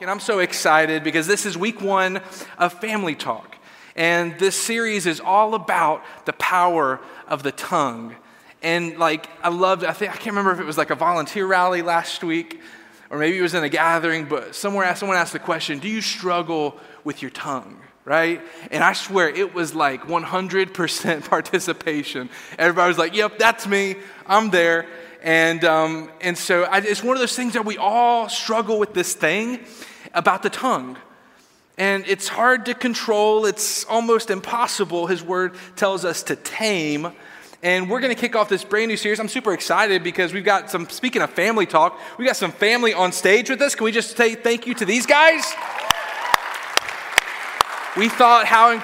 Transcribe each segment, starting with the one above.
And I'm so excited because this is week one of Family Talk. And this series is all about the power of the tongue. And like, I loved, I think, I can't remember if it was like a volunteer rally last week or maybe it was in a gathering, but somewhere someone asked the question Do you struggle with your tongue? Right? And I swear it was like 100% participation. Everybody was like, Yep, that's me. I'm there. And, um, and so I, it's one of those things that we all struggle with this thing about the tongue. And it's hard to control, it's almost impossible. His word tells us to tame. And we're going to kick off this brand new series. I'm super excited because we've got some, speaking of family talk, we got some family on stage with us. Can we just say thank you to these guys? We thought how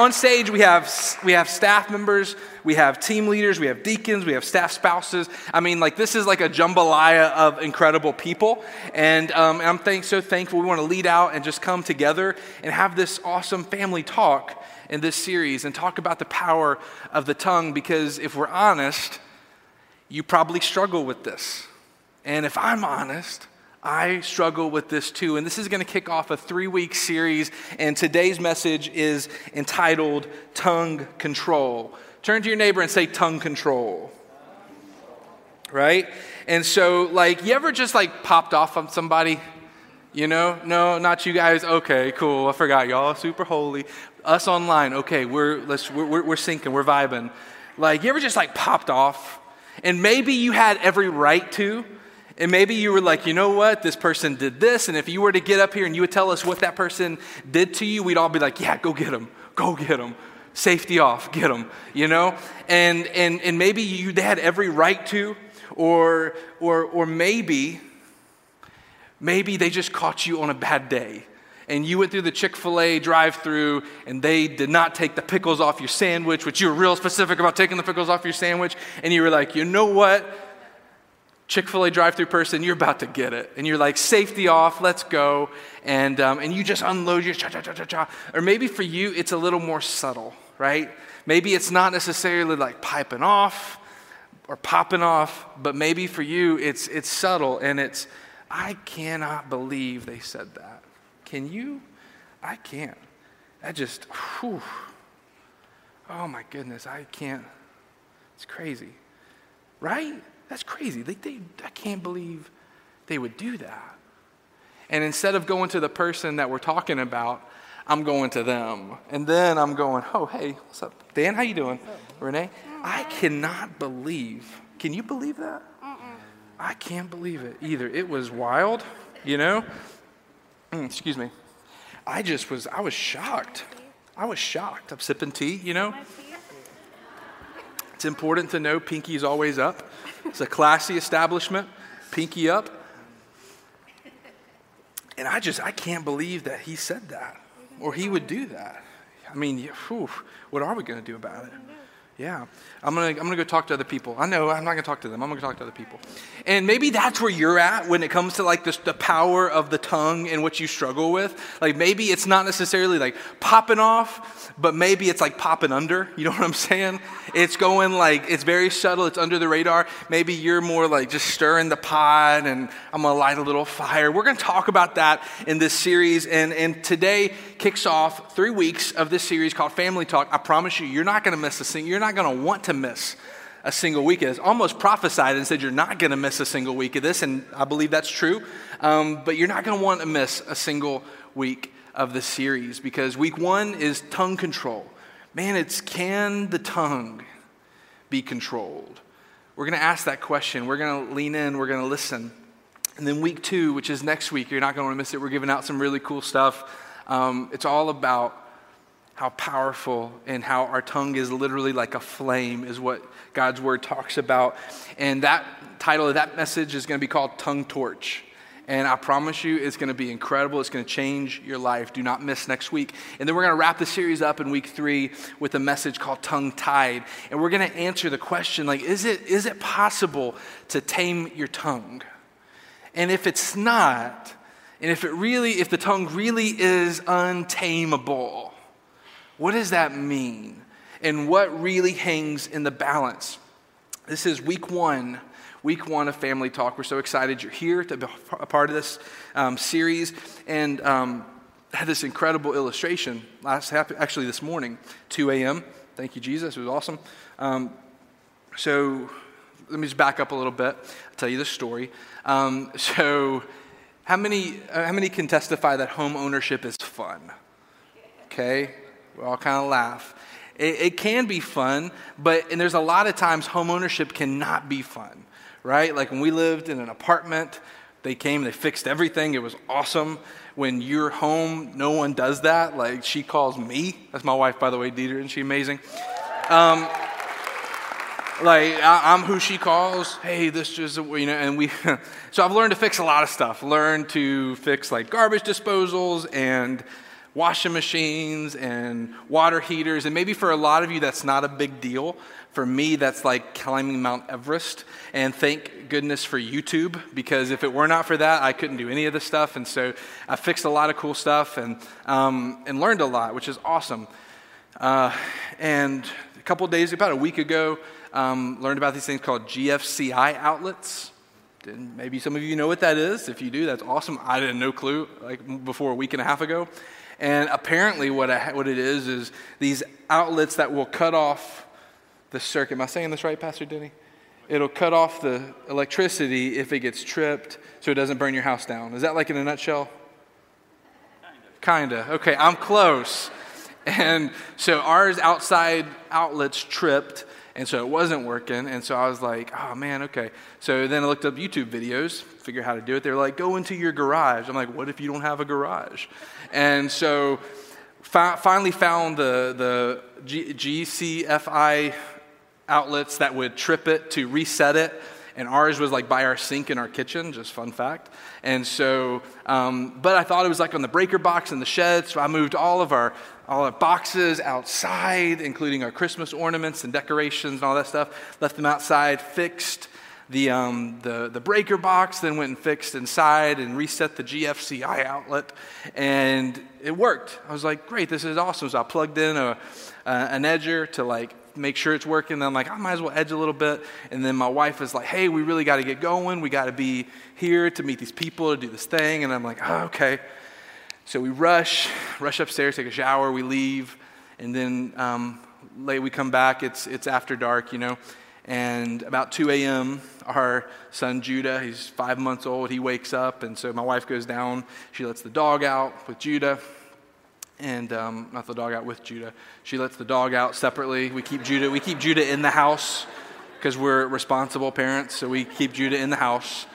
on stage we have we have staff members, we have team leaders, we have deacons, we have staff spouses. I mean, like this is like a jambalaya of incredible people, and, um, I'm thank, so thankful. We want to lead out and just come together and have this awesome family talk in this series and talk about the power of the tongue. Because if we're honest, you probably struggle with this, and if I'm honest. I struggle with this too. And this is going to kick off a three week series. And today's message is entitled Tongue Control. Turn to your neighbor and say, Tongue Control. Right? And so, like, you ever just like popped off on somebody? You know? No, not you guys. Okay, cool. I forgot. Y'all super holy. Us online. Okay, we're, let's, we're, we're, syncing. We're vibing. Like, you ever just like popped off? And maybe you had every right to and maybe you were like, you know what? This person did this. And if you were to get up here and you would tell us what that person did to you, we'd all be like, yeah, go get them. Go get them. Safety off. Get them. You know? And, and, and maybe you they had every right to, or, or, or maybe, maybe they just caught you on a bad day. And you went through the Chick fil A drive through and they did not take the pickles off your sandwich, which you were real specific about taking the pickles off your sandwich. And you were like, you know what? Chick fil A drive through person, you're about to get it. And you're like, safety off, let's go. And, um, and you just unload your cha cha cha cha cha. Or maybe for you, it's a little more subtle, right? Maybe it's not necessarily like piping off or popping off, but maybe for you, it's, it's subtle and it's, I cannot believe they said that. Can you? I can't. I just, whew. oh my goodness, I can't. It's crazy, right? That's crazy. They, they, I can't believe they would do that. And instead of going to the person that we're talking about, I'm going to them. And then I'm going, oh, hey, what's up? Dan, how you doing? Renee? I cannot believe. Can you believe that? I can't believe it either. It was wild, you know? Mm, excuse me. I just was, I was shocked. I was shocked. I'm sipping tea, you know? It's important to know Pinky's always up. It's a classy establishment, pinky up. And I just, I can't believe that he said that or he would do that. I mean, whew, what are we going to do about it? Yeah. I'm going to I'm going to go talk to other people. I know I'm not going to talk to them. I'm going to talk to other people. And maybe that's where you're at when it comes to like this, the power of the tongue and what you struggle with. Like maybe it's not necessarily like popping off, but maybe it's like popping under. You know what I'm saying? It's going like, it's very subtle. It's under the radar. Maybe you're more like just stirring the pot and I'm going to light a little fire. We're going to talk about that in this series. And, and today kicks off three weeks of this series called Family Talk. I promise you, you're not going to miss a thing. You're not going to want to miss a single week of this. Almost prophesied and said you're not going to miss a single week of this, and I believe that's true. Um, but you're not going to want to miss a single week of the series because week one is tongue control. Man, it's can the tongue be controlled? We're going to ask that question. We're going to lean in. We're going to listen. And then week two, which is next week, you're not going to want to miss it. We're giving out some really cool stuff. Um, it's all about how powerful and how our tongue is literally like a flame, is what God's word talks about. And that title of that message is going to be called Tongue Torch. And I promise you, it's going to be incredible. It's going to change your life. Do not miss next week. And then we're going to wrap the series up in week three with a message called Tongue Tied. And we're going to answer the question like, is it, is it possible to tame your tongue? And if it's not, and if it really, if the tongue really is untamable, what does that mean? And what really hangs in the balance? This is week one. week one of Family Talk. We're so excited you're here to be a part of this um, series. And um, had this incredible illustration last, actually this morning, 2 a.m. Thank you, Jesus. It was awesome. Um, so let me just back up a little bit. I'll tell you the story. Um, so, how many, uh, how many can testify that home ownership is fun? Okay, we all kind of laugh. It, it, can be fun, but and there's a lot of times home ownership cannot be fun, right? Like when we lived in an apartment, they came, they fixed everything. It was awesome. When you're home, no one does that. Like she calls me. That's my wife, by the way, Dieter. Isn't she amazing? Um, like I, am who she calls. Hey, this just you know, and we. so I've learned to fix a lot of stuff. Learned to fix like garbage disposals and washing machines and water heaters. And maybe for a lot of you, that's not a big deal. For me, that's like climbing Mount Everest. And thank goodness for YouTube, because if it were not for that, I couldn't do any of this stuff. And so I fixed a lot of cool stuff and, um, and learned a lot, which is awesome. Uh, and a couple days, about a week ago, um, learned about these things called GFCI outlets. And maybe some of you know what that is. If you do, that's awesome. I had no clue like before a week and a half ago. And apparently, what, I, what it is is these outlets that will cut off the circuit. Am I saying this right, Pastor Denny? It'll cut off the electricity if it gets tripped so it doesn't burn your house down. Is that like in a nutshell? Kinda. Kinda. Okay, I'm close. And so ours outside outlets tripped and so it wasn't working. And so I was like, oh man, okay. So then I looked up YouTube videos, figure out how to do it. They're like, go into your garage. I'm like, what if you don't have a garage? And so fi- finally found the, the G- GCFI outlets that would trip it to reset it and ours was like by our sink in our kitchen, just fun fact. And so, um, but I thought it was like on the breaker box in the shed, so I moved all of our all our boxes outside, including our Christmas ornaments and decorations and all that stuff. Left them outside, fixed the, um, the, the breaker box, then went and fixed inside and reset the GFCI outlet, and it worked. I was like, great, this is awesome. So I plugged in a, uh, an edger to like make sure it's working. Then I'm like, I might as well edge a little bit. And then my wife is like, hey, we really got to get going. We got to be here to meet these people to do this thing. And I'm like, oh, okay. So we rush, rush upstairs, take a shower, we leave, and then um, late we come back. It's, it's after dark, you know. And about 2 a.m., our son Judah, he's five months old, he wakes up. And so my wife goes down. She lets the dog out with Judah and um, not the dog out with Judah. She lets the dog out separately. We keep Judah. We keep Judah in the house because we're responsible parents. So we keep Judah in the house,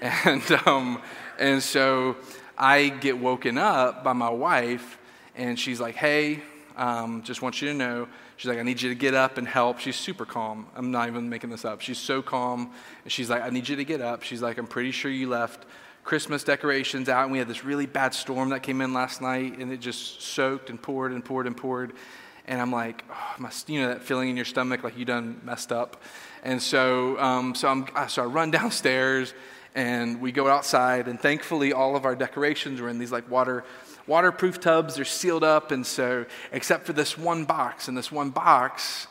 and um, and so I get woken up by my wife, and she's like, "Hey, um, just want you to know." She's like, "I need you to get up and help." She's super calm. I'm not even making this up. She's so calm, and she's like, "I need you to get up." She's like, "I'm pretty sure you left." Christmas decorations out, and we had this really bad storm that came in last night, and it just soaked and poured and poured and poured. And I'm like, oh, my, you know, that feeling in your stomach, like you done messed up. And so, um, so, I'm, so I run downstairs, and we go outside, and thankfully, all of our decorations were in these like water waterproof tubs. They're sealed up, and so except for this one box, and this one box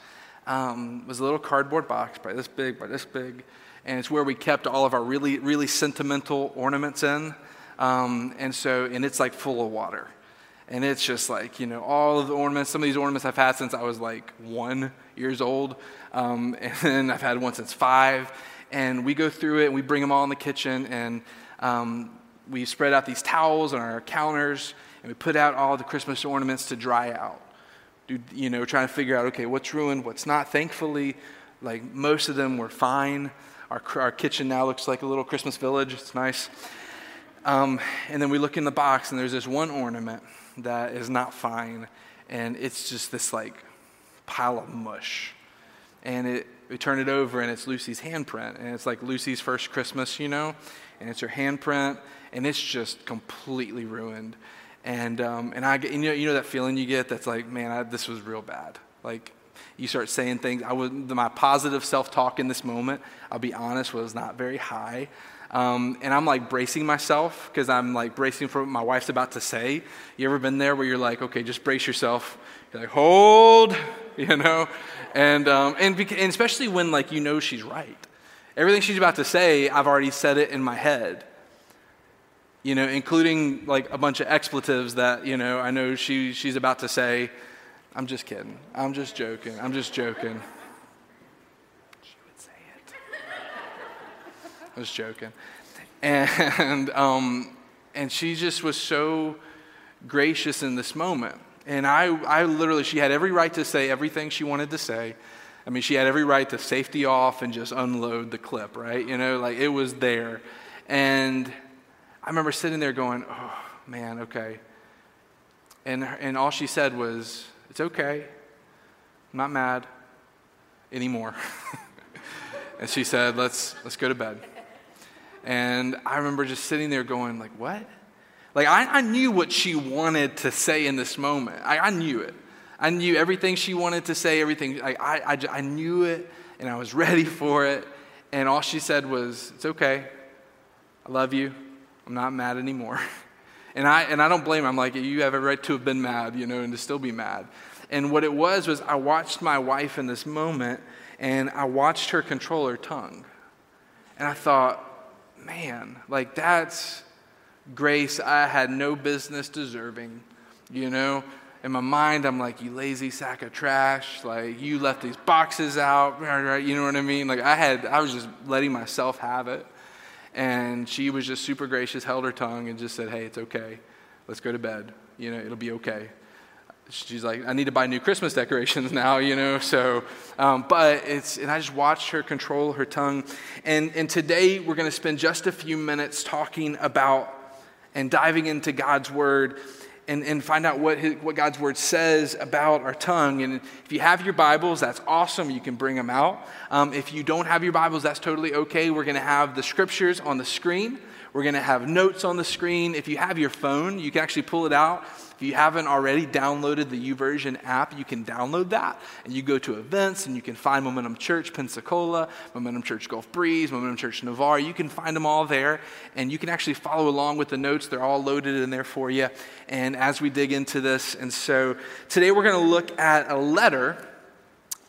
um, was a little cardboard box, by this big, by this big and it's where we kept all of our really, really sentimental ornaments in. Um, and so, and it's like full of water. And it's just like, you know, all of the ornaments, some of these ornaments I've had since I was like one years old. Um, and then I've had one since five. And we go through it and we bring them all in the kitchen and um, we spread out these towels on our counters and we put out all the Christmas ornaments to dry out. You know, trying to figure out, okay, what's ruined, what's not. Thankfully, like most of them were fine. Our, our kitchen now looks like a little Christmas village. It's nice. Um, and then we look in the box, and there's this one ornament that is not fine, and it's just this like pile of mush. And it, we turn it over, and it's Lucy's handprint, and it's like Lucy's first Christmas, you know, and it's her handprint, and it's just completely ruined. And um, and I, you know, you know that feeling you get that's like, man, I, this was real bad. Like you start saying things. I was, my positive self talk in this moment, I'll be honest, was not very high. Um, and I'm like bracing myself because I'm like bracing for what my wife's about to say. You ever been there where you're like, okay, just brace yourself? You're like, hold, you know? And, um, and, and especially when like you know she's right. Everything she's about to say, I've already said it in my head. You know, including like a bunch of expletives that, you know, I know she, she's about to say. I'm just kidding. I'm just joking. I'm just joking. She would say it. I was joking. And, um, and she just was so gracious in this moment. And I, I literally, she had every right to say everything she wanted to say. I mean, she had every right to safety off and just unload the clip, right? You know, like it was there. And I remember sitting there going, oh, man, okay. And, and all she said was, it's okay. I'm not mad anymore. and she said, let's, let's go to bed. And I remember just sitting there going, like, what? Like, I, I knew what she wanted to say in this moment. I, I knew it. I knew everything she wanted to say, everything. I, I, I knew it, and I was ready for it. And all she said was, It's okay. I love you. I'm not mad anymore. And I, and I don't blame her. I'm like, You have a right to have been mad, you know, and to still be mad. And what it was was I watched my wife in this moment, and I watched her control her tongue. And I thought, man, like that's grace I had no business deserving, you know? In my mind, I'm like, you lazy sack of trash. Like, you left these boxes out. You know what I mean? Like, I had, I was just letting myself have it. And she was just super gracious, held her tongue, and just said, hey, it's okay. Let's go to bed. You know, it'll be okay. She's like, I need to buy new Christmas decorations now, you know. So, um, but it's, and I just watched her control her tongue. And, and today we're going to spend just a few minutes talking about and diving into God's word and, and find out what, his, what God's word says about our tongue. And if you have your Bibles, that's awesome. You can bring them out. Um, if you don't have your Bibles, that's totally okay. We're going to have the scriptures on the screen. We're going to have notes on the screen. If you have your phone, you can actually pull it out if you haven't already downloaded the YouVersion app, you can download that and you go to events and you can find Momentum Church Pensacola, Momentum Church Gulf Breeze, Momentum Church Navarre. You can find them all there and you can actually follow along with the notes. They're all loaded in there for you. And as we dig into this, and so today we're going to look at a letter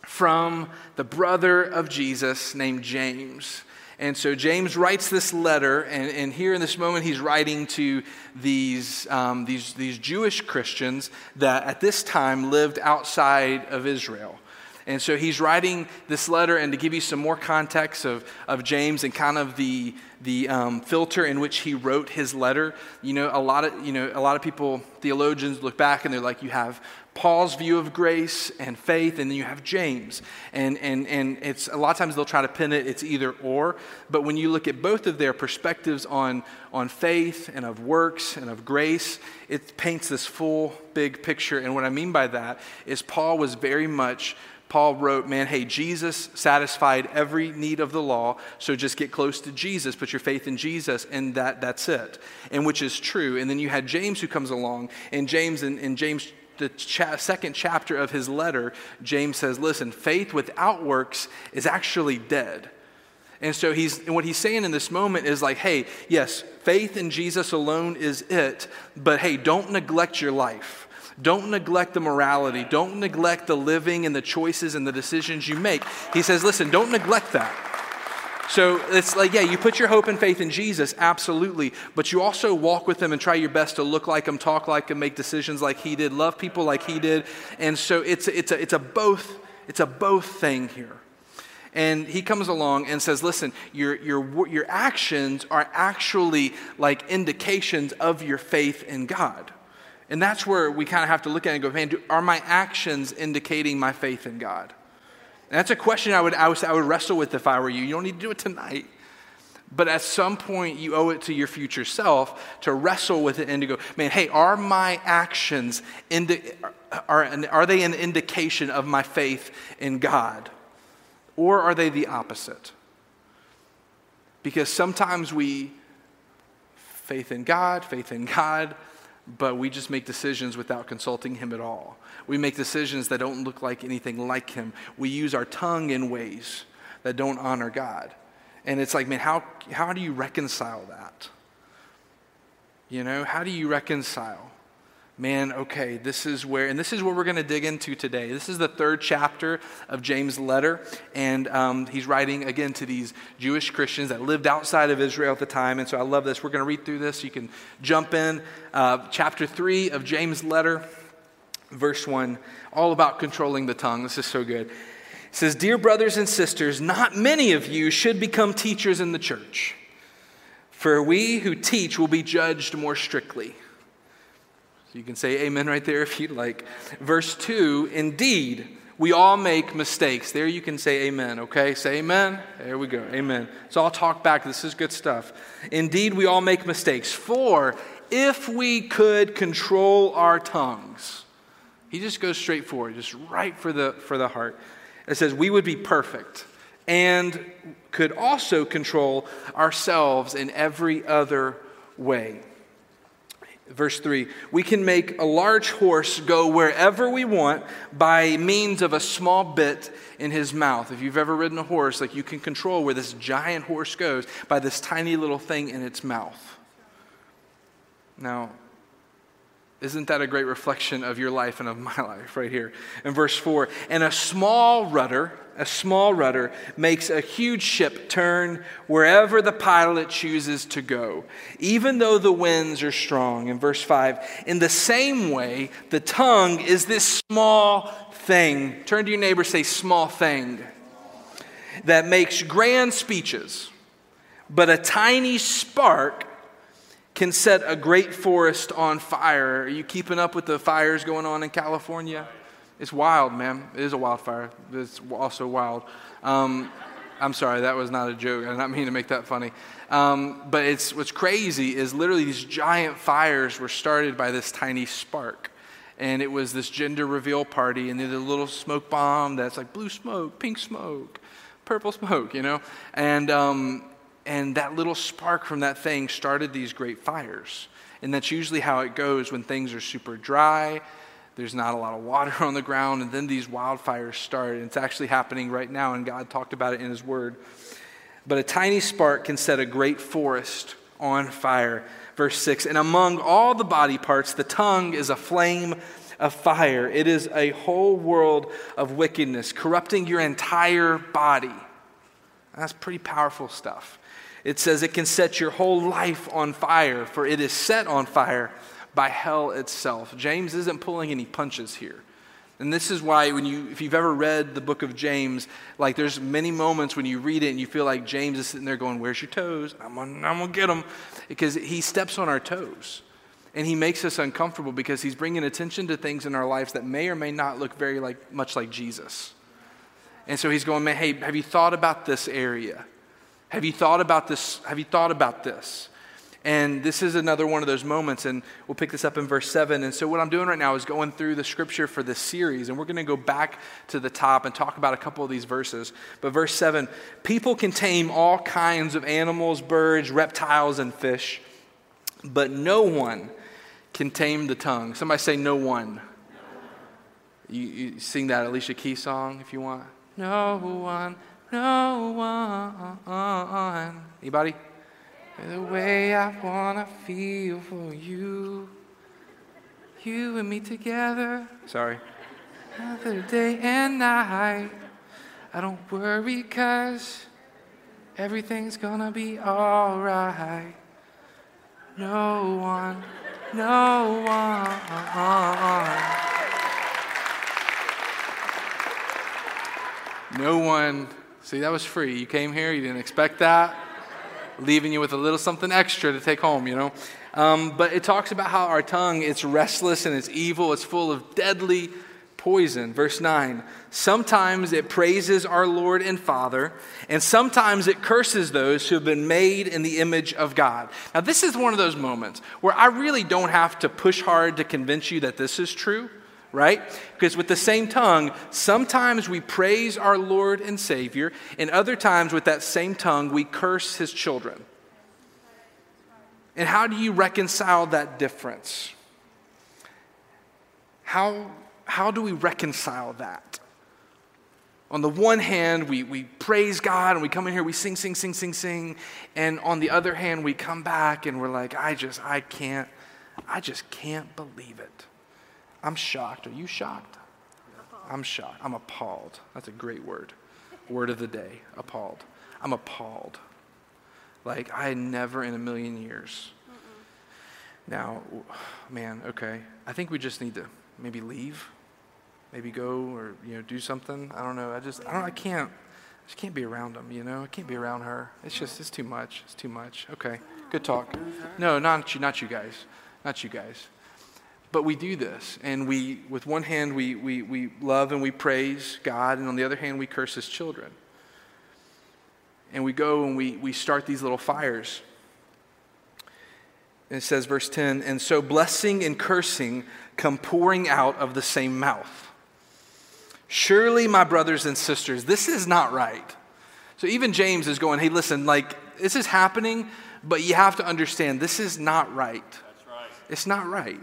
from the brother of Jesus named James. And so James writes this letter, and, and here in this moment, he's writing to these, um, these, these Jewish Christians that at this time lived outside of Israel. And so he's writing this letter, and to give you some more context of, of James and kind of the, the um, filter in which he wrote his letter, you know, a lot of, you know, a lot of people, theologians, look back and they're like, you have Paul's view of grace and faith, and then you have James. And, and, and it's a lot of times they'll try to pin it, it's either or. But when you look at both of their perspectives on, on faith and of works and of grace, it paints this full big picture. And what I mean by that is Paul was very much Paul wrote, Man, hey, Jesus satisfied every need of the law, so just get close to Jesus, put your faith in Jesus, and that, that's it. And which is true. And then you had James who comes along, and James in, in James the cha- second chapter of his letter, James says, listen, faith without works is actually dead. And so he's and what he's saying in this moment is like, hey, yes, faith in Jesus alone is it, but hey, don't neglect your life. Don't neglect the morality. Don't neglect the living and the choices and the decisions you make. He says, listen, don't neglect that. So it's like, yeah, you put your hope and faith in Jesus, absolutely, but you also walk with him and try your best to look like him, talk like him, make decisions like he did, love people like he did. And so it's, it's, a, it's a both, it's a both thing here. And he comes along and says, listen, your, your, your actions are actually like indications of your faith in God. And that's where we kind of have to look at it and go, man, do, are my actions indicating my faith in God? And that's a question I would, I, would, I would wrestle with if I were you. You don't need to do it tonight. But at some point, you owe it to your future self to wrestle with it and to go, man, hey, are my actions, indi- are, are they an indication of my faith in God? Or are they the opposite? Because sometimes we, faith in God, faith in God, but we just make decisions without consulting Him at all. We make decisions that don't look like anything like Him. We use our tongue in ways that don't honor God. And it's like, man, how, how do you reconcile that? You know, how do you reconcile man, okay, this is where, and this is what we're going to dig into today. This is the third chapter of James' letter, and um, he's writing again to these Jewish Christians that lived outside of Israel at the time. And so I love this. We're going to read through this. You can jump in. Uh, chapter three of James' letter, verse one, all about controlling the tongue. This is so good. It says, Dear brothers and sisters, not many of you should become teachers in the church, for we who teach will be judged more strictly. So you can say amen right there if you'd like. Verse 2 Indeed, we all make mistakes. There you can say amen, okay? Say amen. There we go. Amen. So I'll talk back. This is good stuff. Indeed, we all make mistakes. For if we could control our tongues, he just goes straight forward, just right for the, for the heart. It says, we would be perfect and could also control ourselves in every other way. Verse 3 We can make a large horse go wherever we want by means of a small bit in his mouth. If you've ever ridden a horse, like you can control where this giant horse goes by this tiny little thing in its mouth. Now, isn't that a great reflection of your life and of my life right here? In verse 4 And a small rudder, a small rudder makes a huge ship turn wherever the pilot chooses to go, even though the winds are strong. In verse 5 In the same way, the tongue is this small thing. Turn to your neighbor, say, small thing, that makes grand speeches, but a tiny spark can set a great forest on fire. Are you keeping up with the fires going on in California? It's wild, man. It is a wildfire. It's also wild. Um, I'm sorry, that was not a joke. I did not mean to make that funny. Um, but it's what's crazy is literally these giant fires were started by this tiny spark. And it was this gender reveal party, and there's a little smoke bomb that's like blue smoke, pink smoke, purple smoke, you know? And um, and that little spark from that thing started these great fires. And that's usually how it goes when things are super dry, there's not a lot of water on the ground, and then these wildfires start. And it's actually happening right now, and God talked about it in His Word. But a tiny spark can set a great forest on fire. Verse 6 And among all the body parts, the tongue is a flame of fire. It is a whole world of wickedness, corrupting your entire body. That's pretty powerful stuff. It says it can set your whole life on fire, for it is set on fire by hell itself. James isn't pulling any punches here. And this is why when you if you've ever read the book of James, like there's many moments when you read it and you feel like James is sitting there going, "Where's your toes? I'm gonna, I'm gonna get them," because he steps on our toes, and he makes us uncomfortable because he's bringing attention to things in our lives that may or may not look very like much like Jesus. And so he's going, "Hey, have you thought about this area?" Have you thought about this? Have you thought about this? And this is another one of those moments, and we'll pick this up in verse 7. And so, what I'm doing right now is going through the scripture for this series, and we're going to go back to the top and talk about a couple of these verses. But, verse 7 people can tame all kinds of animals, birds, reptiles, and fish, but no one can tame the tongue. Somebody say, No one. You, you sing that Alicia Keys song if you want. No one no one. Anybody? The way I wanna feel for you, you and me together. Sorry. Another day and night. I don't worry, cause everything's gonna be alright. No one, no one. No one See, that was free. You came here, you didn't expect that. Leaving you with a little something extra to take home, you know? Um, but it talks about how our tongue, it's restless and it's evil, it's full of deadly poison. Verse 9 Sometimes it praises our Lord and Father, and sometimes it curses those who have been made in the image of God. Now, this is one of those moments where I really don't have to push hard to convince you that this is true right? Because with the same tongue, sometimes we praise our Lord and Savior, and other times with that same tongue, we curse his children. And how do you reconcile that difference? How, how do we reconcile that? On the one hand, we, we praise God and we come in here, we sing, sing, sing, sing, sing. And on the other hand, we come back and we're like, I just, I can't, I just can't believe it. I'm shocked. Are you shocked? I'm shocked. I'm appalled. That's a great word. Word of the day appalled. I'm appalled. Like, I never in a million years. Now, man, okay. I think we just need to maybe leave, maybe go or, you know, do something. I don't know. I just, I don't, I can't, I just can't be around them, you know? I can't be around her. It's just, it's too much. It's too much. Okay. Good talk. No, not you, not you guys. Not you guys. But we do this, and we, with one hand, we, we, we love and we praise God, and on the other hand, we curse His children. And we go and we, we start these little fires. And it says, verse 10 And so blessing and cursing come pouring out of the same mouth. Surely, my brothers and sisters, this is not right. So even James is going, hey, listen, like, this is happening, but you have to understand this is not right. That's right. It's not right.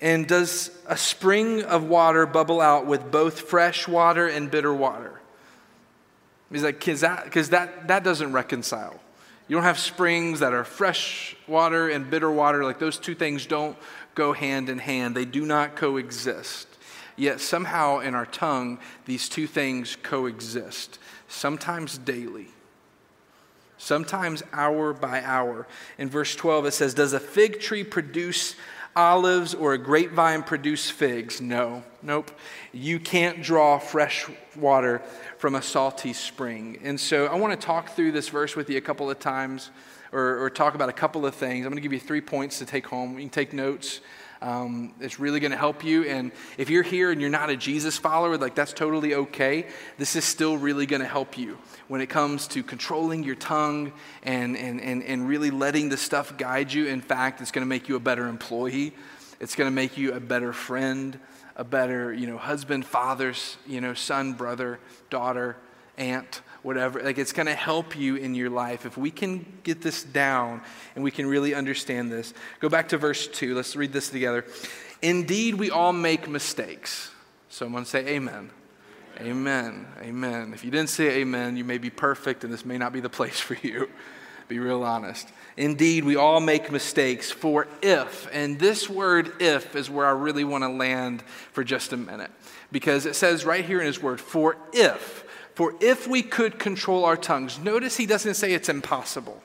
And does a spring of water bubble out with both fresh water and bitter water? He's like, because that, that, that doesn't reconcile. You don't have springs that are fresh water and bitter water. Like those two things don't go hand in hand, they do not coexist. Yet somehow in our tongue, these two things coexist, sometimes daily, sometimes hour by hour. In verse 12, it says, Does a fig tree produce olives or a grapevine produce figs? No, nope. You can't draw fresh water from a salty spring. And so I want to talk through this verse with you a couple of times or, or talk about a couple of things. I'm going to give you three points to take home. You can take notes. Um, it's really going to help you. And if you're here and you're not a Jesus follower, like that's totally okay. This is still really going to help you when it comes to controlling your tongue and, and, and, and really letting the stuff guide you. In fact, it's going to make you a better employee, it's going to make you a better friend, a better you know, husband, father, you know, son, brother, daughter, aunt whatever. Like it's going to help you in your life. If we can get this down and we can really understand this. Go back to verse 2. Let's read this together. Indeed, we all make mistakes. Someone say amen. Amen. Amen. If you didn't say amen, you may be perfect and this may not be the place for you. Be real honest. Indeed, we all make mistakes. For if, and this word if is where I really want to land for just a minute. Because it says right here in his word, for if for if we could control our tongues, notice he doesn't say it's impossible.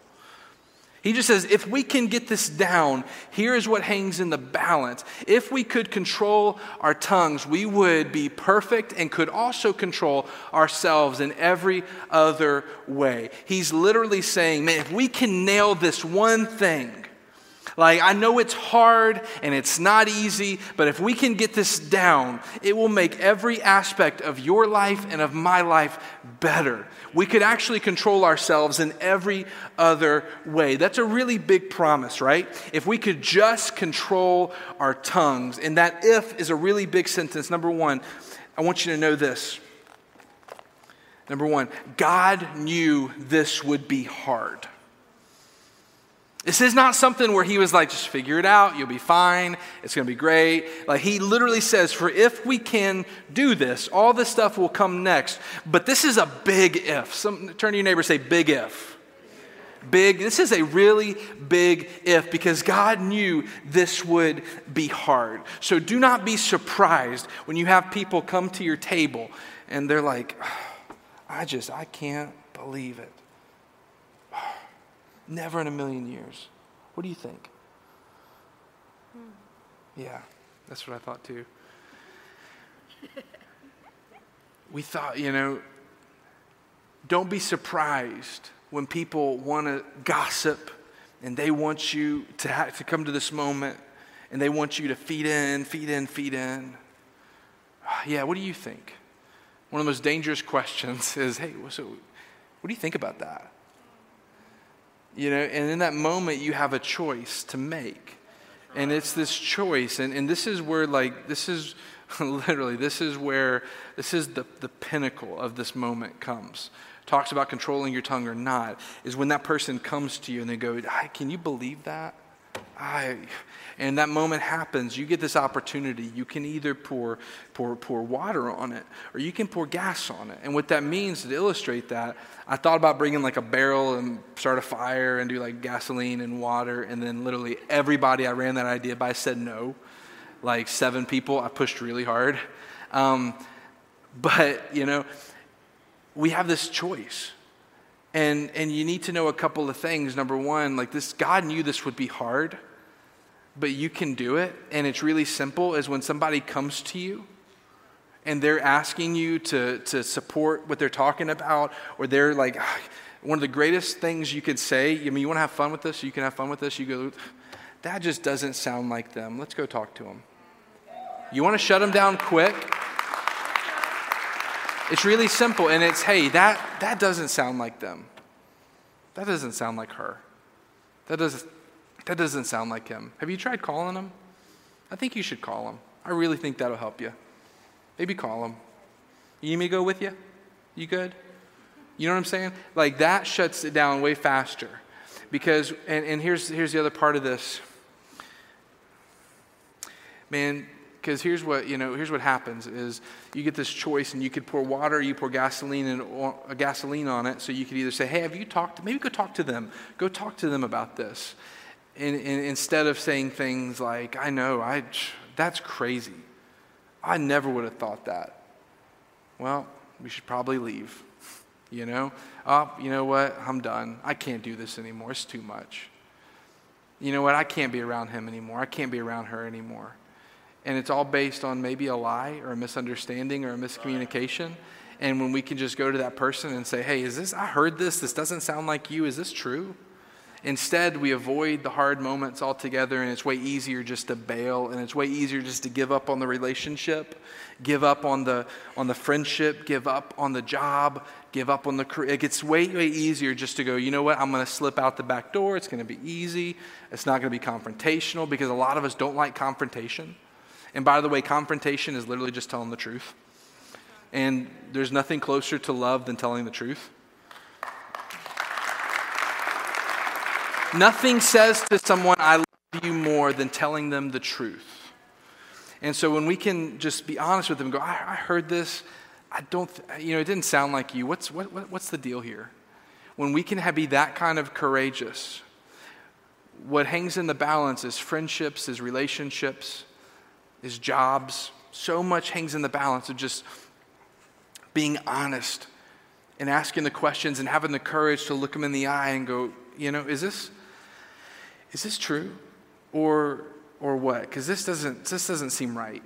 He just says, if we can get this down, here is what hangs in the balance. If we could control our tongues, we would be perfect and could also control ourselves in every other way. He's literally saying, man, if we can nail this one thing, like, I know it's hard and it's not easy, but if we can get this down, it will make every aspect of your life and of my life better. We could actually control ourselves in every other way. That's a really big promise, right? If we could just control our tongues. And that if is a really big sentence. Number one, I want you to know this. Number one, God knew this would be hard. This is not something where he was like, just figure it out, you'll be fine, it's gonna be great. Like he literally says, for if we can do this, all this stuff will come next. But this is a big if. Some, turn to your neighbor say, big if. Big, this is a really big if because God knew this would be hard. So do not be surprised when you have people come to your table and they're like, ah, I just, I can't believe it. Never in a million years. What do you think? Hmm. Yeah, that's what I thought too. we thought, you know, don't be surprised when people want to gossip and they want you to, have, to come to this moment and they want you to feed in, feed in, feed in. Yeah, what do you think? One of the most dangerous questions is hey, so what do you think about that? You know, and in that moment, you have a choice to make. And it's this choice. And, and this is where, like, this is literally, this is where, this is the, the pinnacle of this moment comes. Talks about controlling your tongue or not, is when that person comes to you and they go, Can you believe that? I, and that moment happens, you get this opportunity. You can either pour, pour, pour water on it or you can pour gas on it. And what that means to illustrate that, I thought about bringing like a barrel and start a fire and do like gasoline and water. And then literally everybody I ran that idea by said no. Like seven people, I pushed really hard. Um, but, you know, we have this choice. And, and you need to know a couple of things. Number one, like this, God knew this would be hard but you can do it. And it's really simple is when somebody comes to you and they're asking you to, to support what they're talking about, or they're like, ah, one of the greatest things you could say, I mean, you want to have fun with this? You can have fun with this. You go, that just doesn't sound like them. Let's go talk to them. You want to shut them down quick? It's really simple, and it's, hey, that, that doesn't sound like them. That doesn't sound like her. That doesn't, that doesn't sound like him. Have you tried calling him? I think you should call him. I really think that'll help you. Maybe call him. You need me to go with you? You good? You know what I'm saying? Like that shuts it down way faster. Because, and, and here's, here's the other part of this. Man, because here's what you know here's what happens is you get this choice and you could pour water you pour gasoline and a uh, gasoline on it so you could either say hey have you talked maybe go talk to them go talk to them about this in, in, instead of saying things like, I know, I, that's crazy. I never would have thought that. Well, we should probably leave. You know? Oh, you know what? I'm done. I can't do this anymore. It's too much. You know what? I can't be around him anymore. I can't be around her anymore. And it's all based on maybe a lie or a misunderstanding or a miscommunication. And when we can just go to that person and say, hey, is this, I heard this. This doesn't sound like you. Is this true? Instead, we avoid the hard moments altogether, and it's way easier just to bail, and it's way easier just to give up on the relationship, give up on the, on the friendship, give up on the job, give up on the career. It gets way, way easier just to go, you know what, I'm going to slip out the back door. It's going to be easy. It's not going to be confrontational because a lot of us don't like confrontation. And by the way, confrontation is literally just telling the truth. And there's nothing closer to love than telling the truth. Nothing says to someone, I love you more than telling them the truth. And so when we can just be honest with them and go, I, I heard this, I don't, th- you know, it didn't sound like you. What's, what, what, what's the deal here? When we can have, be that kind of courageous, what hangs in the balance is friendships, is relationships, is jobs. So much hangs in the balance of just being honest and asking the questions and having the courage to look them in the eye and go, you know, is this, is this true? Or, or what? Because this doesn't, this doesn't seem right.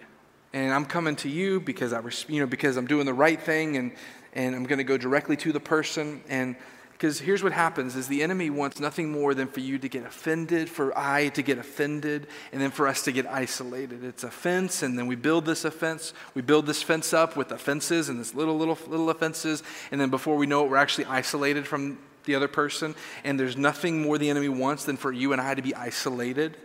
And I'm coming to you because, I, you know, because I'm doing the right thing and, and I'm going to go directly to the person. And because here's what happens is the enemy wants nothing more than for you to get offended, for I to get offended, and then for us to get isolated. It's a fence, and then we build this offense. We build this fence up with offenses and this little, little, little offenses, and then before we know it, we're actually isolated from the other person. And there's nothing more the enemy wants than for you and I to be isolated.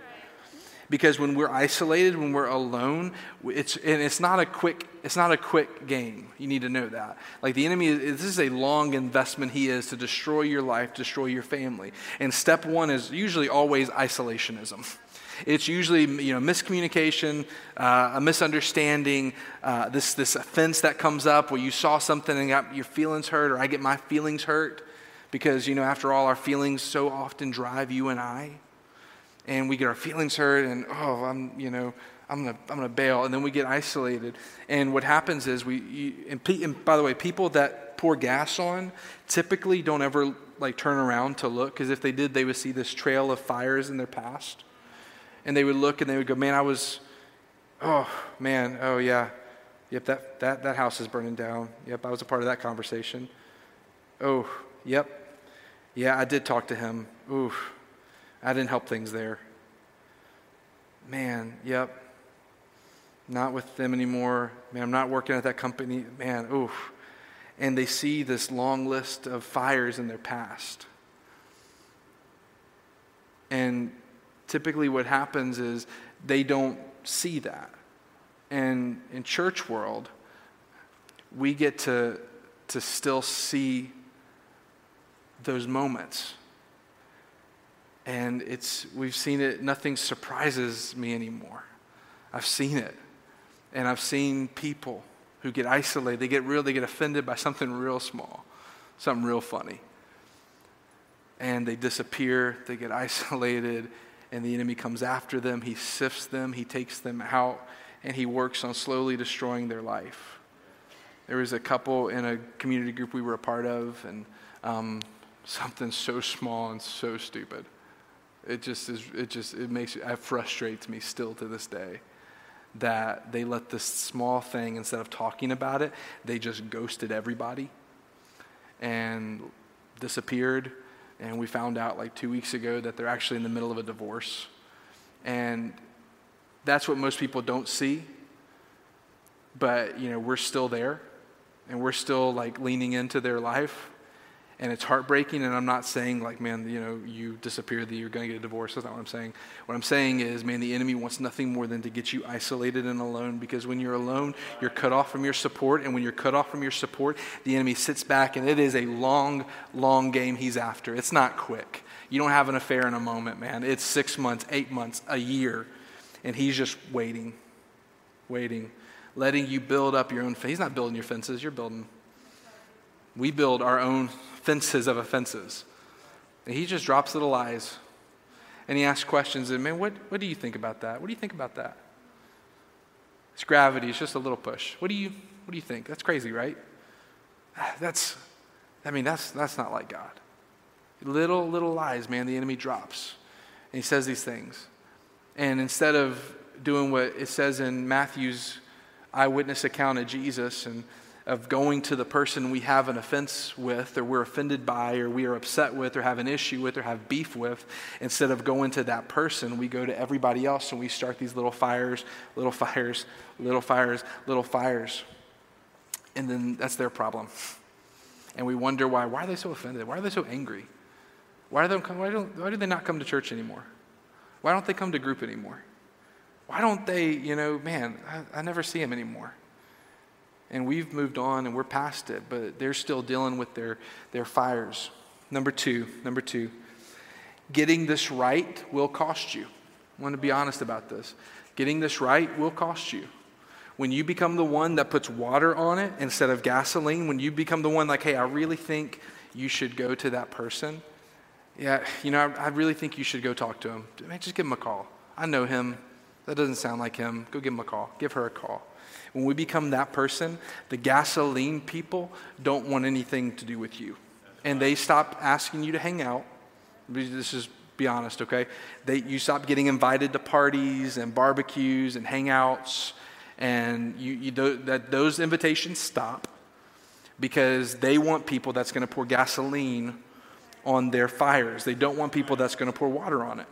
Because when we're isolated, when we're alone, it's, and it's not a quick, it's not a quick game. You need to know that. Like the enemy, this is a long investment he is to destroy your life, destroy your family. And step one is usually always isolationism. It's usually you know miscommunication, uh, a misunderstanding, uh, this this offense that comes up where you saw something and got your feelings hurt, or I get my feelings hurt because, you know, after all, our feelings so often drive you and I. And we get our feelings hurt, and oh, I'm, you know, I'm gonna, I'm gonna bail, and then we get isolated. And what happens is we, you, and, and by the way, people that pour gas on typically don't ever like turn around to look, because if they did, they would see this trail of fires in their past, and they would look and they would go, "Man, I was, oh man, oh yeah, yep, that that that house is burning down. Yep, I was a part of that conversation. Oh, yep, yeah, I did talk to him. Oof, I didn't help things there. Man, yep. Not with them anymore. Man, I'm not working at that company. Man, oof. And they see this long list of fires in their past. And typically what happens is they don't see that. And in church world, we get to, to still see those moments. And it's, we've seen it, nothing surprises me anymore. I've seen it. And I've seen people who get isolated, they get real, they get offended by something real small, something real funny. And they disappear, they get isolated, and the enemy comes after them. He sifts them, he takes them out, and he works on slowly destroying their life. There was a couple in a community group we were a part of, and um, something so small and so stupid. It just is, it just, it makes, it frustrates me still to this day that they let this small thing, instead of talking about it, they just ghosted everybody and disappeared. And we found out like two weeks ago that they're actually in the middle of a divorce. And that's what most people don't see. But, you know, we're still there and we're still like leaning into their life and it's heartbreaking. And I'm not saying, like, man, you know, you disappear, that you're going to get a divorce. That's not what I'm saying. What I'm saying is, man, the enemy wants nothing more than to get you isolated and alone because when you're alone, you're cut off from your support. And when you're cut off from your support, the enemy sits back, and it is a long, long game he's after. It's not quick. You don't have an affair in a moment, man. It's six months, eight months, a year. And he's just waiting, waiting, letting you build up your own. He's not building your fences, you're building. We build our own fences of offenses. And he just drops little lies. And he asks questions, and man, what, what do you think about that? What do you think about that? It's gravity, it's just a little push. What do you, what do you think? That's crazy, right? That's, I mean, that's, that's not like God. Little, little lies, man, the enemy drops. And he says these things. And instead of doing what it says in Matthew's eyewitness account of Jesus and of going to the person we have an offense with, or we're offended by, or we are upset with, or have an issue with, or have beef with, instead of going to that person, we go to everybody else and we start these little fires, little fires, little fires, little fires. And then that's their problem. And we wonder why. Why are they so offended? Why are they so angry? Why, they why, why do they not come to church anymore? Why don't they come to group anymore? Why don't they, you know, man, I, I never see them anymore and we've moved on and we're past it, but they're still dealing with their, their fires. Number two, number two, getting this right will cost you. I want to be honest about this. Getting this right will cost you. When you become the one that puts water on it instead of gasoline, when you become the one like, hey, I really think you should go to that person. Yeah, you know, I, I really think you should go talk to him. Just give him a call. I know him. That doesn't sound like him. Go give him a call. Give her a call. When we become that person, the gasoline people don't want anything to do with you. And they stop asking you to hang out. This is be honest, okay? They, you stop getting invited to parties and barbecues and hangouts, and you, you do, that those invitations stop because they want people that's going to pour gasoline on their fires. They don't want people that's going to pour water on it.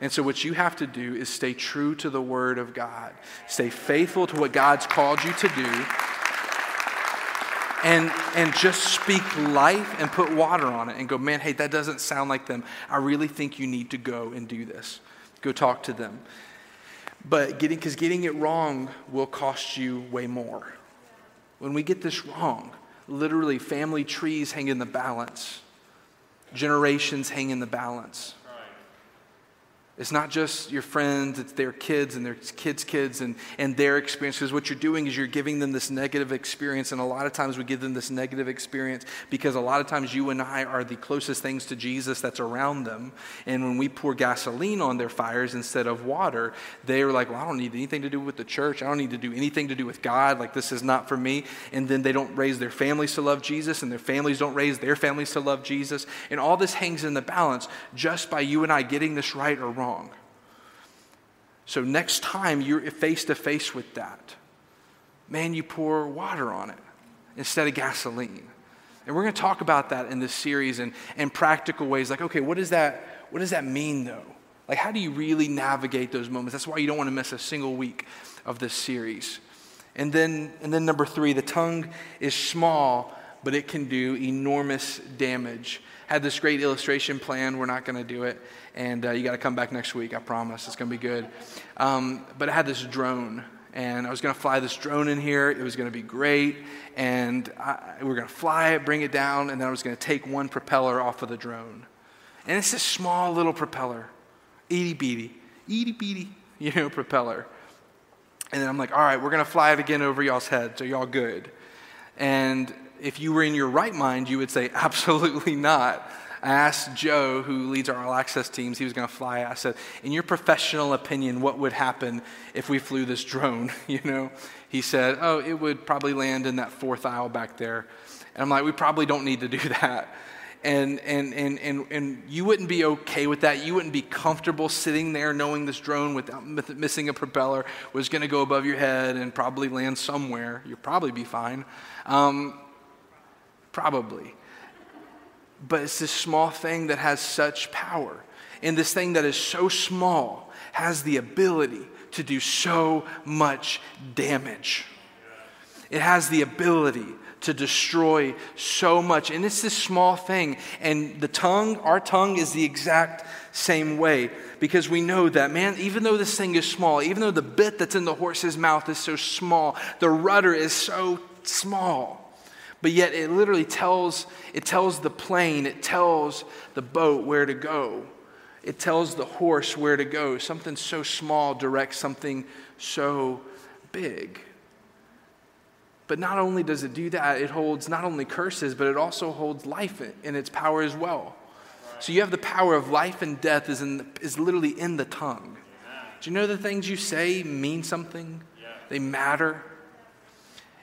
And so, what you have to do is stay true to the Word of God, stay faithful to what God's called you to do, and, and just speak life and put water on it and go, man, hey, that doesn't sound like them. I really think you need to go and do this. Go talk to them. But getting, because getting it wrong will cost you way more. When we get this wrong, literally family trees hang in the balance, generations hang in the balance. It's not just your friends, it's their kids and their kids' kids and, and their experiences. What you're doing is you're giving them this negative experience. And a lot of times we give them this negative experience because a lot of times you and I are the closest things to Jesus that's around them. And when we pour gasoline on their fires instead of water, they're like, well, I don't need anything to do with the church. I don't need to do anything to do with God. Like, this is not for me. And then they don't raise their families to love Jesus, and their families don't raise their families to love Jesus. And all this hangs in the balance just by you and I getting this right or wrong wrong. So next time you're face to face with that, man, you pour water on it instead of gasoline. And we're going to talk about that in this series and in practical ways. Like, okay, what does that, what does that mean though? Like, how do you really navigate those moments? That's why you don't want to miss a single week of this series. And then, and then number three, the tongue is small, but it can do enormous damage. Had this great illustration plan. We're not going to do it and uh, you got to come back next week. I promise it's going to be good. Um, but I had this drone, and I was going to fly this drone in here. It was going to be great, and I, we were going to fly it, bring it down, and then I was going to take one propeller off of the drone. And it's this small little propeller, itty bitty, itty bitty, you know, propeller. And then I'm like, all right, we're going to fly it again over y'all's heads. Are y'all good? And if you were in your right mind, you would say, absolutely not. I asked Joe, who leads our all access teams, he was going to fly. I said, in your professional opinion, what would happen if we flew this drone? you know, he said, oh, it would probably land in that fourth aisle back there. And I'm like, we probably don't need to do that and, and, and, and, and you wouldn't be okay with that. You wouldn't be comfortable sitting there knowing this drone without missing a propeller was going to go above your head and probably land somewhere. You'd probably be fine. Um, probably. But it's this small thing that has such power. And this thing that is so small has the ability to do so much damage. It has the ability to destroy so much. And it's this small thing. And the tongue, our tongue, is the exact same way because we know that, man, even though this thing is small, even though the bit that's in the horse's mouth is so small, the rudder is so small. But yet it literally tells it tells the plane, it tells the boat where to go. It tells the horse where to go. Something so small directs something so big. But not only does it do that, it holds not only curses, but it also holds life in its power as well. So you have the power of life and death is, in is literally in the tongue. Do you know the things you say mean something? They matter.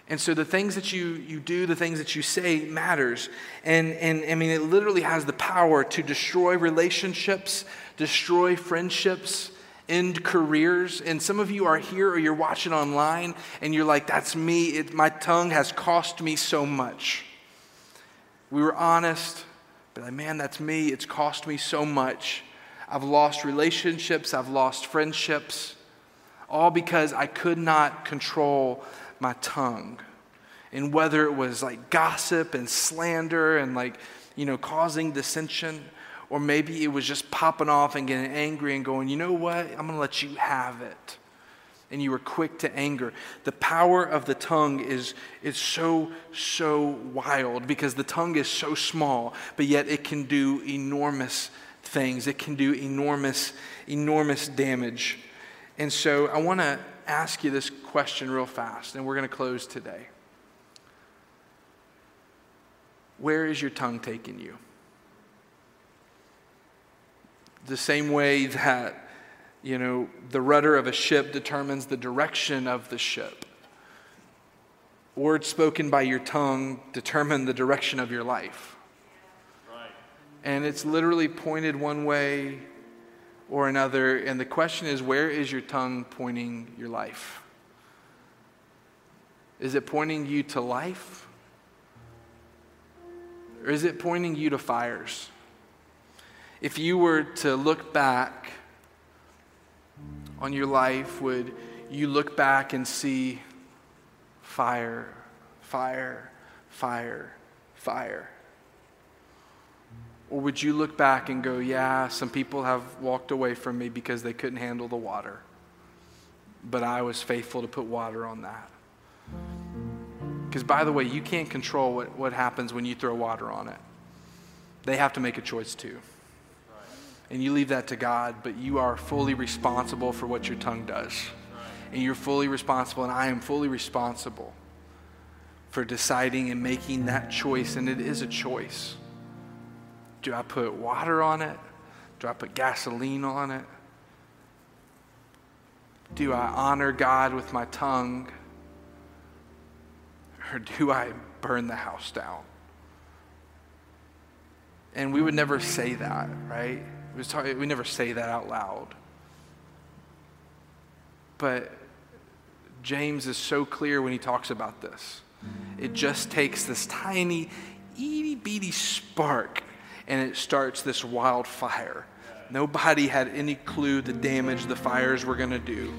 And so the things that you, you do, the things that you say matters. And, and I mean, it literally has the power to destroy relationships, destroy friendships, end careers. And some of you are here or you're watching online and you're like, that's me. It, my tongue has cost me so much. We were honest, but like, man, that's me. It's cost me so much. I've lost relationships, I've lost friendships, all because I could not control my tongue. And whether it was like gossip and slander and like, you know, causing dissension or maybe it was just popping off and getting angry and going, you know what? I'm going to let you have it. And you were quick to anger. The power of the tongue is, is so, so wild because the tongue is so small, but yet it can do enormous things. It can do enormous, enormous damage. And so I want to ask you this question real fast, and we're going to close today. Where is your tongue taking you? the same way that, you know, the rudder of a ship determines the direction of the ship. Words spoken by your tongue determine the direction of your life. Right. And it's literally pointed one way or another. And the question is where is your tongue pointing your life? Is it pointing you to life? Or is it pointing you to fires? If you were to look back on your life, would you look back and see fire, fire, fire, fire? Or would you look back and go, yeah, some people have walked away from me because they couldn't handle the water, but I was faithful to put water on that? Because, by the way, you can't control what, what happens when you throw water on it. They have to make a choice too and you leave that to God, but you are fully responsible for what your tongue does. And you're fully responsible, and I am fully responsible for deciding and making that choice, and it is a choice. Do I put water on it? Do I put gasoline on it? Do I honor God with my tongue? Or do I burn the house down? And we would never say that, right? We, we never say that out loud. But James is so clear when he talks about this. It just takes this tiny, itty bitty spark and it starts this wildfire. Nobody had any clue the damage the fires were going to do.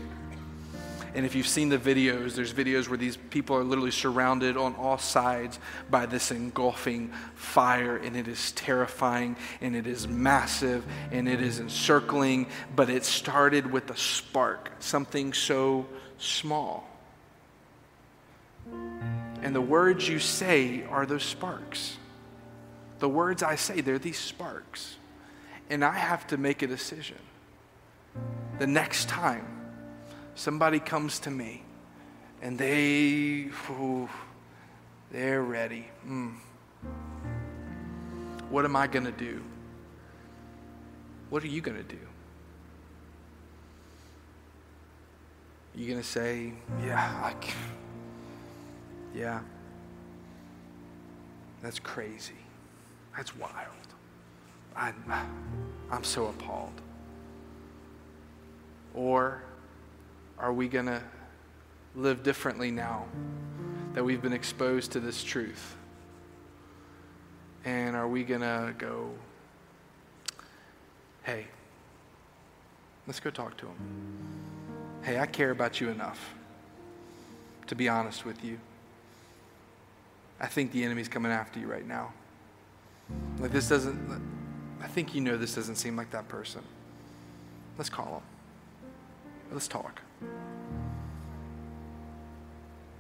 And if you've seen the videos, there's videos where these people are literally surrounded on all sides by this engulfing fire, and it is terrifying, and it is massive, and it is encircling. But it started with a spark, something so small. And the words you say are those sparks. The words I say, they're these sparks. And I have to make a decision. The next time somebody comes to me and they, ooh, they're ready. Mm. What am I going to do? What are you going to do? Are you going to say, yeah, I can. yeah, that's crazy. That's wild. I, I'm so appalled. Or are we going to live differently now that we've been exposed to this truth? And are we going to go, hey, let's go talk to him? Hey, I care about you enough to be honest with you. I think the enemy's coming after you right now. Like, this doesn't, I think you know this doesn't seem like that person. Let's call him. Let's talk.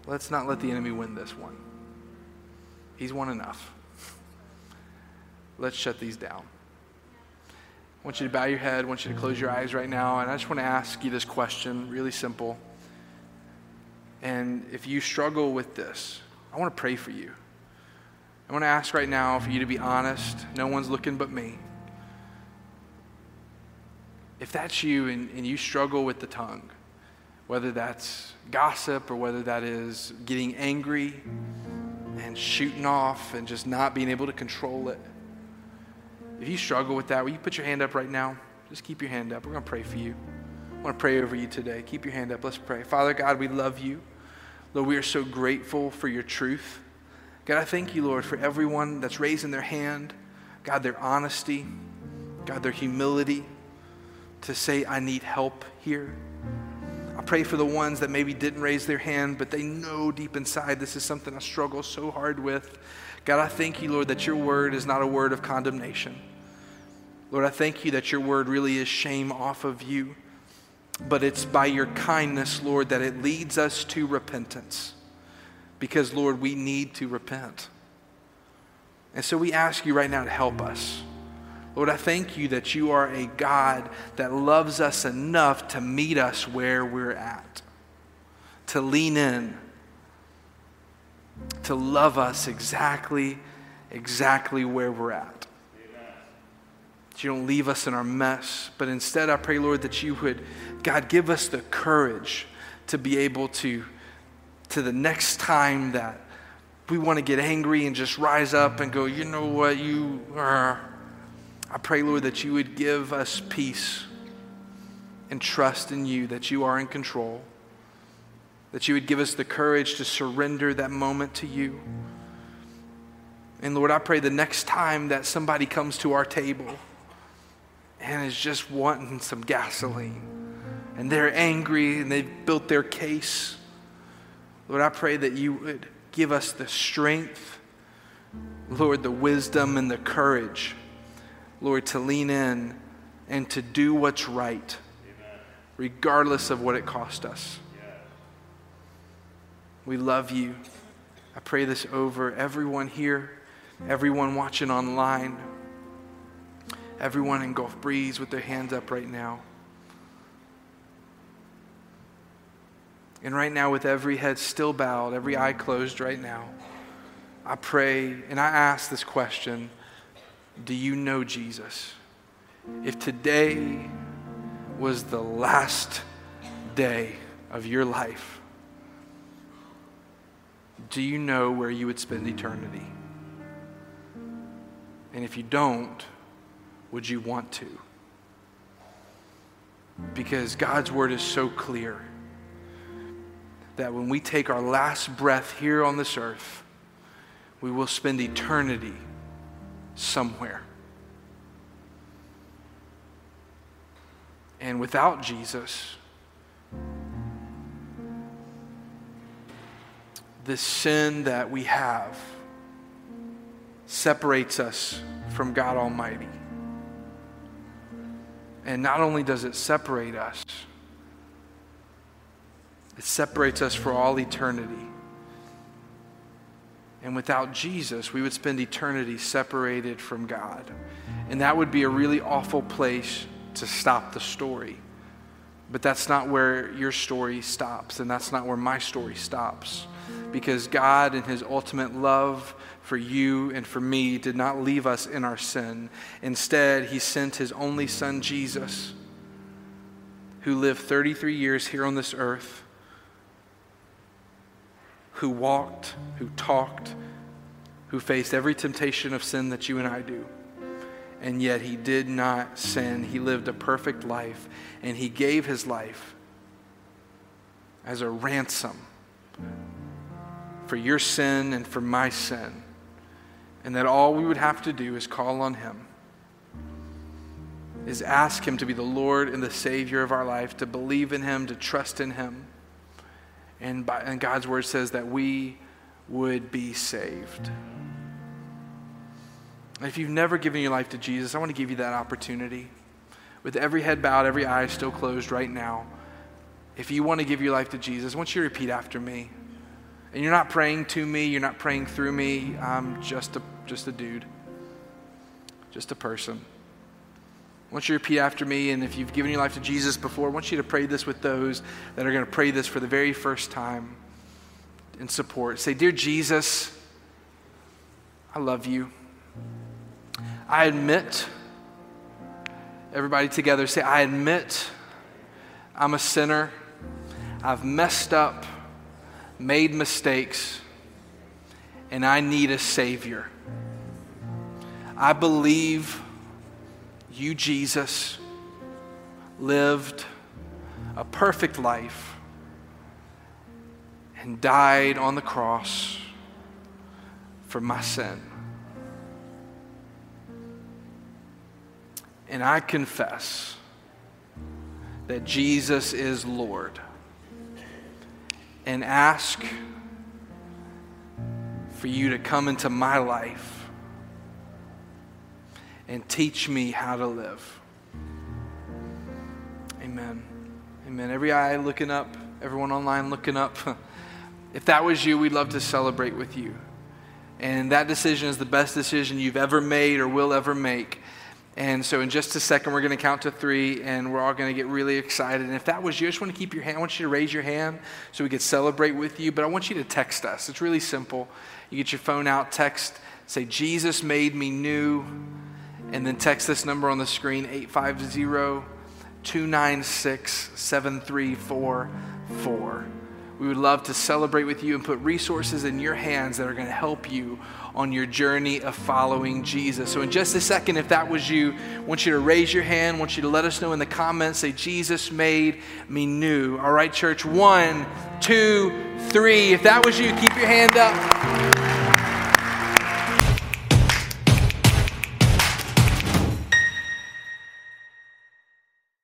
Let's not let the enemy win this one. He's won enough. Let's shut these down. I want you to bow your head. I want you to close your eyes right now. And I just want to ask you this question, really simple. And if you struggle with this, I want to pray for you. I want to ask right now for you to be honest. No one's looking but me. If that's you and, and you struggle with the tongue, whether that's gossip or whether that is getting angry and shooting off and just not being able to control it, if you struggle with that, will you put your hand up right now? Just keep your hand up. We're going to pray for you. I want to pray over you today. Keep your hand up. Let's pray. Father God, we love you. Lord, we are so grateful for your truth. God, I thank you, Lord, for everyone that's raising their hand. God, their honesty. God, their humility to say, I need help here. I pray for the ones that maybe didn't raise their hand, but they know deep inside this is something I struggle so hard with. God, I thank you, Lord, that your word is not a word of condemnation. Lord, I thank you that your word really is shame off of you, but it's by your kindness, Lord, that it leads us to repentance. Because, Lord, we need to repent. And so we ask you right now to help us. Lord, I thank you that you are a God that loves us enough to meet us where we're at, to lean in, to love us exactly, exactly where we're at. That you don't leave us in our mess, but instead I pray, Lord, that you would, God, give us the courage to be able to, to the next time that we want to get angry and just rise up and go, you know what, you are. I pray, Lord, that you would give us peace and trust in you, that you are in control, that you would give us the courage to surrender that moment to you. And Lord, I pray the next time that somebody comes to our table and is just wanting some gasoline and they're angry and they've built their case, Lord, I pray that you would give us the strength, Lord, the wisdom and the courage Lord, to lean in and to do what's right, Amen. regardless of what it cost us. We love you. I pray this over everyone here, everyone watching online, everyone in Gulf Breeze with their hands up right now. And right now, with every head still bowed, every eye closed right now, I pray and I ask this question do you know Jesus? If today was the last day of your life, do you know where you would spend eternity? And if you don't, would you want to? Because God's word is so clear that when we take our last breath here on this earth, we will spend eternity somewhere. And without Jesus, this sin that we have separates us from God Almighty. And not only does it separate us, it separates us for all eternity. And without Jesus, we would spend eternity separated from God. And that would be a really awful place to stop the story. But that's not where your story stops, and that's not where my story stops. Because God, in His ultimate love for you and for me, did not leave us in our sin. Instead, He sent His only Son, Jesus, who lived 33 years here on this earth, who walked, who talked, who faced every temptation of sin that you and I do and yet he did not sin. He lived a perfect life, and he gave his life as a ransom for your sin and for my sin. And that all we would have to do is call on him, is ask him to be the Lord and the Savior of our life, to believe in him, to trust in him. And, by, and God's word says that we would be saved. If you've never given your life to Jesus, I want to give you that opportunity. With every head bowed, every eye still closed right now, if you want to give your life to Jesus, I want you repeat after me. And you're not praying to me, you're not praying through me. I'm just a, just a dude, just a person. I want you to repeat after me, and if you've given your life to Jesus before, I want you to pray this with those that are going to pray this for the very first time in support. Say, Dear Jesus, I love you. I admit, everybody together say, I admit I'm a sinner. I've messed up, made mistakes, and I need a Savior. I believe you, Jesus, lived a perfect life and died on the cross for my sin. And I confess that Jesus is Lord and ask for you to come into my life and teach me how to live. Amen. Amen. Every eye looking up, everyone online looking up. If that was you, we'd love to celebrate with you. And that decision is the best decision you've ever made or will ever make. And so, in just a second, we're going to count to three and we're all going to get really excited. And if that was you, I just want to keep your hand. I want you to raise your hand so we could celebrate with you. But I want you to text us. It's really simple. You get your phone out, text, say, Jesus made me new. And then text this number on the screen 850 296 7344. We would love to celebrate with you and put resources in your hands that are going to help you on your journey of following Jesus. So, in just a second, if that was you, I want you to raise your hand. I want you to let us know in the comments. Say, Jesus made me new. All right, church. One, two, three. If that was you, keep your hand up.